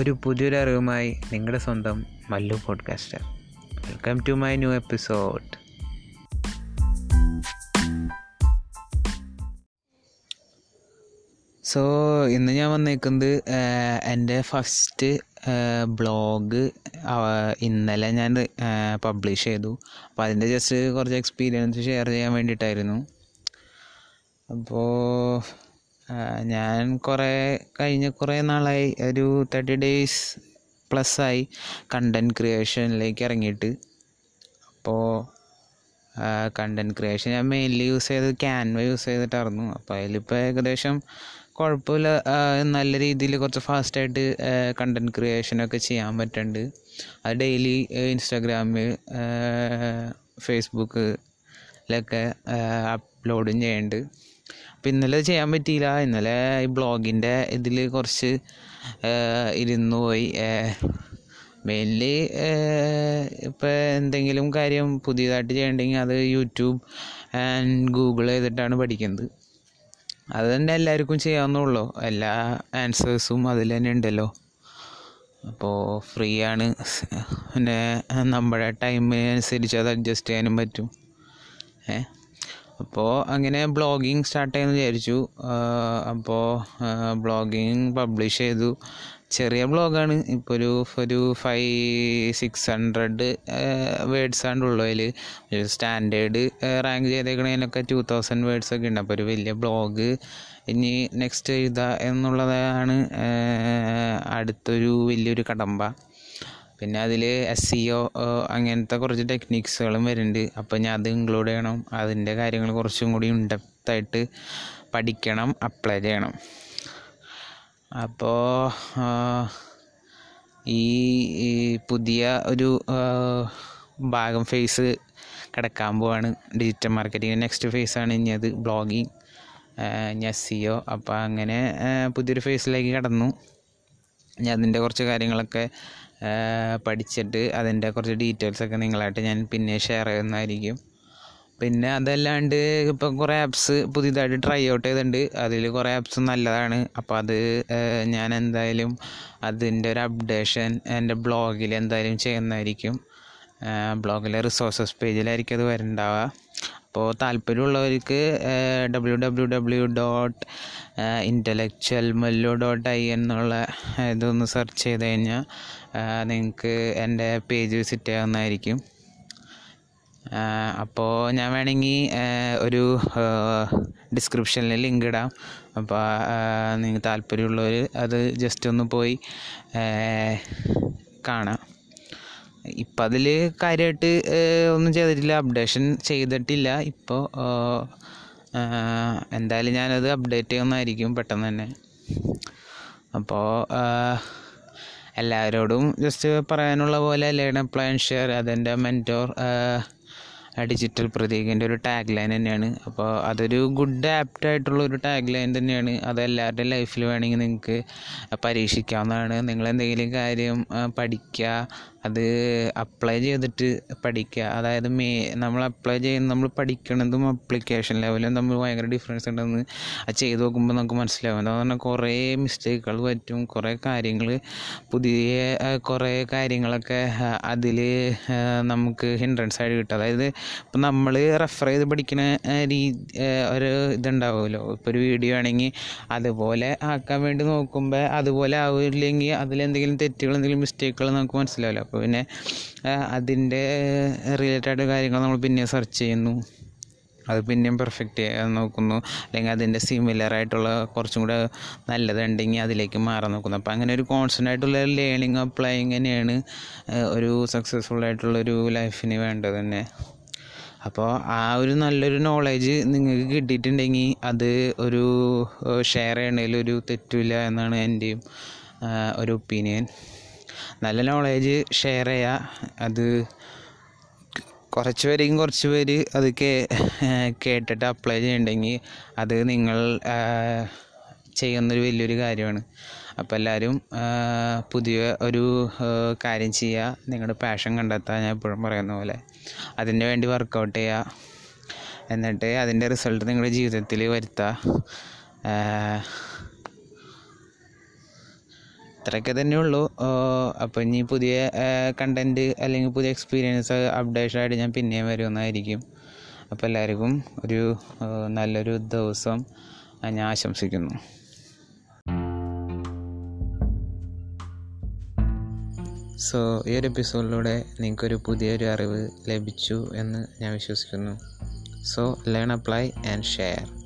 ഒരു പുതിയൊരു അറിവുമായി നിങ്ങളുടെ സ്വന്തം Mallu podcaster welcome to my new episode so ഇന്ന് ഞാൻ വന്നേക്കുന്നത് എന്റെ ഫസ്റ്റ് ബ്ലോഗ് ഇന്നലെ ഞാൻ പബ്ലിഷ് ചെയ്തു. അപ്പോൾ അതിന്റെ ജസ്റ്റ് കുറച്ച് എക്സ്പീരിയൻസ് ഷെയർ ചെയ്യാൻ വേണ്ടിയിട്ടായിരുന്നു. അപ്പോൾ ഞാൻ കുറേ കഴിഞ്ഞ കുറേ നാളായി ഒരു തേർട്ടി ഡേയ്സ് പ്ലസ്സായി കണ്ടന്റ് ക്രിയേഷനിലേക്ക് ഇറങ്ങിയിട്ട്. അപ്പോൾ കണ്ടന്റ് ക്രിയേഷൻ ഞാൻ മെയിൻലി യൂസ് ചെയ്തത് ക്യാൻവ യൂസ് ചെയ്തിട്ടായിരുന്നു. അപ്പോൾ അതിലിപ്പോൾ ഏകദേശം കുഴപ്പമില്ല. നല്ല രീതിയിൽ കുറച്ച് ഫാസ്റ്റായിട്ട് കണ്ടന്റ് ക്രിയേഷനൊക്കെ ചെയ്യാൻ പറ്റുന്നുണ്ട്. അത് ഡെയിലി ഇൻസ്റ്റാഗ്രാമിൽ ഫേസ്ബുക്കിലൊക്കെ അപ്ലോഡും ചെയ്യുന്നുണ്ട്. അപ്പോൾ ഇന്നലെ ചെയ്യാൻ പറ്റിയില്ല. ഇന്നലെ ഈ ബ്ലോഗിന്റെ ഇതിൽ കുറച്ച് ഇരുന്നു പോയി. മെയിൻലി ഇപ്പോൾ എന്തെങ്കിലും കാര്യം പുതിയതായിട്ട് ചെയ്യണമെങ്കിൽ അത് യൂട്യൂബ് ആൻഡ് ഗൂഗിൾ ചെയ്തിട്ടാണ് പഠിക്കുന്നത്. അത് തന്നെ എല്ലാവർക്കും ചെയ്യാവുന്നുള്ളൂ എല്ലാ ആൻസേഴ്സും അതിൽ തന്നെ ഉണ്ടല്ലോ. അപ്പോൾ ഫ്രീ ആണ് പിന്നെ നമ്മുടെ ടൈമിനനുസരിച്ച് അത് അഡ്ജസ്റ്റ് ചെയ്യാനും പറ്റും. ഏ അപ്പോൾ അങ്ങനെ ബ്ലോഗിങ് സ്റ്റാർട്ട് ചെയ്യാമെന്ന് വിചാരിച്ചു. അപ്പോൾ ബ്ലോഗിങ് പബ്ലിഷ് ചെയ്തു. ചെറിയ ബ്ലോഗാണ് ഇപ്പോൾ ഒരു ഒരു ഫൈവ് സിക്സ് ഹൺഡ്രഡ് വേർഡ്സ് ആണ് ഉള്ളൂ അതിൽ ഒരു സ്റ്റാൻഡേർഡ് റാങ്ക് ചെയ്തേക്കണതിനൊക്കെ ടു തൗസൻഡ് വേർഡ്സ് ഒക്കെ ഉണ്ട്. അപ്പോൾ ഒരു വലിയ ബ്ലോഗ് ഇനി നെക്സ്റ്റ് എഴുതുക എന്നുള്ളതാണ് അടുത്തൊരു വലിയൊരു കടമ്പ. പിന്നെ അതിൽ എസ് സി ഒ അങ്ങനത്തെ കുറച്ച് ടെക്നിക്സുകളും വരുന്നുണ്ട്. അപ്പോൾ ഞാൻ അത് ഇൻക്ലൂഡ് ചെയ്യണം. അതിന്റെ കാര്യങ്ങൾ കുറച്ചും കൂടി ഇൻഡെപ്തായിട്ട് പഠിക്കണം അപ്ലൈ ചെയ്യണം. അപ്പോൾ ഈ പുതിയ ഒരു ഭാഗം ഫേസ് കിടക്കാൻ പോവാണ്. ഡിജിറ്റൽ മാർക്കറ്റിംഗ് നെക്സ്റ്റ് ഫേസ് ആണ് ഇനി അത് ബ്ലോഗിങ് ഇനി എസ് സി ഒ അപ്പോൾ അങ്ങനെ പുതിയൊരു ഫേസിലേക്ക് കടന്നു. ഞാൻ അതിന്റെ കുറച്ച് കാര്യങ്ങളൊക്കെ പഠിച്ചിട്ട് അതിന്റെ കുറച്ച് ഡീറ്റെയിൽസൊക്കെ നിങ്ങളായിട്ട് ഞാൻ പിന്നെ ഷെയർ ചെയ്യുന്നതായിരിക്കും. പിന്നെ അതല്ലാണ്ട് ഇപ്പം കുറേ ആപ്സ് പുതിയതായിട്ട് ട്രൈ ഔട്ട് ചെയ്തിട്ടുണ്ട്. അതിൽ കുറേ ആപ്സ് നല്ലതാണ്. അപ്പോൾ അത് ഞാൻ എന്തായാലും അതിന്റെ ഒരു അപ്ഡേഷൻ എന്റെ ബ്ലോഗിൽ എന്തായാലും ചെയ്യുന്നതായിരിക്കും. ബ്ലോഗിലെ റിസോഴ്സസ് പേജിലായിരിക്കും അത് വരുന്നുണ്ടാവുക അപ്പോൾ താല്പര്യമുള്ളവർക്ക് W W W dot intellectual Mallu dot I എന്നുള്ള ഇതൊന്ന് സെർച്ച് ചെയ്ത് കഴിഞ്ഞാൽ നിങ്ങൾക്ക് എന്റെ പേജ് വിസിറ്റ് ചെയ്യാവുന്നതായിരിക്കും. അപ്പോൾ ഞാൻ വേണമെങ്കിൽ ഒരു ഡിസ്ക്രിപ്ഷനിൽ ലിങ്ക് ഇടാം. അപ്പോൾ നിങ്ങൾക്ക് താല്പര്യമുള്ളവർ അത് ജസ്റ്റ് ഒന്ന് പോയി കാണാം. ഇപ്പം അതിൽ കാര്യമായിട്ട് ഒന്നും ചെയ്തിട്ടില്ല. അപ്ഡേഷൻ ചെയ്തിട്ടില്ല. ഇപ്പോൾ എന്തായാലും ഞാനത് അപ്ഡേറ്റ് ചെയ്യുന്നതായിരിക്കും പെട്ടെന്ന് തന്നെ. അപ്പോൾ എല്ലാവരോടും ജസ്റ്റ് പറയാനുള്ള പോലെ ലേൺ പ്ലാൻ ഷെയർ അതെന്റെ മെന്റോർ ഡിജിറ്റൽ പ്രതീകിന്റെ ഒരു ടാഗ് ലൈൻ തന്നെയാണ്. അപ്പോൾ അതൊരു ഗുഡ് ആപ്റ്റ് ആയിട്ടുള്ള ഒരു ടാഗ് ലൈൻ തന്നെയാണ്. അത് എല്ലാവരുടെയും ലൈഫിൽ വേണമെങ്കിൽ നിങ്ങൾക്ക് പരീക്ഷിക്കാവുന്നതാണ്. നിങ്ങൾ എന്തെങ്കിലും കാര്യം പഠിക്കുക അത് അപ്ലൈ ചെയ്തിട്ട് പഠിക്കുക അതായത് മേ നമ്മൾ അപ്ലൈ ചെയ്യുന്ന നമ്മൾ പഠിക്കണതും അപ്ലിക്കേഷൻ ലെവലും തമ്മിൽ ഭയങ്കര ഡിഫറൻസ് ഉണ്ടെന്ന് അത് ചെയ്ത് നോക്കുമ്പോൾ നമുക്ക് മനസ്സിലാവും. എന്താ പറഞ്ഞാൽ കുറേ മിസ്റ്റേക്കുകൾ പറ്റും കുറേ കാര്യങ്ങൾ പുതിയ കുറേ കാര്യങ്ങളൊക്കെ അതിൽ നമുക്ക് ഹിൻഡ്രൻസ് ആയിട്ട് കിട്ടും. അതായത് ഇപ്പം നമ്മൾ റെഫർ ചെയ്ത് പഠിക്കുന്ന രീതി ഒരു ഇതുണ്ടാവുമല്ലോ. ഇപ്പോൾ ഒരു വീഡിയോ ആണെങ്കിൽ അതുപോലെ ആക്കാൻ വേണ്ടി നോക്കുമ്പോൾ അതുപോലെ ആവില്ലെങ്കിൽ അതിലെന്തെങ്കിലും തെറ്റുകൾ എന്തെങ്കിലും മിസ്റ്റേക്കുകൾ നമുക്ക് മനസ്സിലാവില്ല. അപ്പോൾ പിന്നെ അതിന്റെ റിലേറ്റഡ് കാര്യങ്ങൾ നമ്മൾ പിന്നെ സെർച്ച് ചെയ്യുന്നു. അത് പിന്നെയും പെർഫെക്റ്റ് നോക്കുന്നു. അല്ലെങ്കിൽ അതിന്റെ സിമിലർ ആയിട്ടുള്ള കുറച്ചും കൂടെ നല്ലതുണ്ടെങ്കിൽ അതിലേക്ക് മാറാൻ നോക്കുന്നു. അപ്പോൾ അങ്ങനെ ഒരു കോൺസ്റ്റന്റ് ആയിട്ടുള്ള ലേണിങ് അപ്ലൈയിങ് തന്നെയാണ് ഒരു സക്സസ്ഫുൾ ആയിട്ടുള്ളൊരു ലൈഫിന് വേണ്ടത് തന്നെ. അപ്പോൾ ആ ഒരു നല്ലൊരു നോളേജ് നിങ്ങൾക്ക് കിട്ടിയിട്ടുണ്ടെങ്കിൽ അത് ഒരു ഷെയർ ചെയ്യണതിൽ ഒരു തെറ്റില്ല എന്നാണ് എന്റെയും ഒരു ഒപ്പീനിയൻ നല്ല നോളേജ് ഷെയർ ചെയ്യുക അത് കുറച്ച് പേരെയും കുറച്ച് പേര് അത് കേട്ടിട്ട് അപ്ലൈ ചെയ്യണ്ടെങ്കിൽ അത് നിങ്ങൾ ചെയ്യുന്നൊരു വലിയൊരു കാര്യമാണ്. അപ്പോൾ എല്ലാവരും പുതിയ ഒരു കാര്യം ചെയ്യുക നിങ്ങളുടെ പാഷൻ കണ്ടെത്താൻ ഞാൻ എപ്പോഴും പറയുന്ന പോലെ. അതിന് വേണ്ടി വർക്കൗട്ട് ചെയ്യുക എന്നിട്ട് അതിന്റെ റിസൾട്ട് നിങ്ങളുടെ ജീവിതത്തിൽ വരുത്തുക ഇത്രയൊക്കെ തന്നെ ഉള്ളൂ. അപ്പോൾ ഇനി പുതിയ കണ്ടന്റ് അല്ലെങ്കിൽ പുതിയ എക്സ്പീരിയൻസ് അപ്ഡേഷൻ ആയിട്ട് ഞാൻ പിന്നെയും വരുന്നതായിരിക്കും അപ്പോൾ എല്ലാവർക്കും ഒരു നല്ലൊരു ദിവസം ഞാൻ ആശംസിക്കുന്നു. സോ ഈ ഒരു എപ്പിസോഡിലൂടെ നിങ്ങൾക്കൊരു പുതിയൊരു അറിവ് ലഭിച്ചു എന്ന് ഞാൻ വിശ്വസിക്കുന്നു. So learn apply and share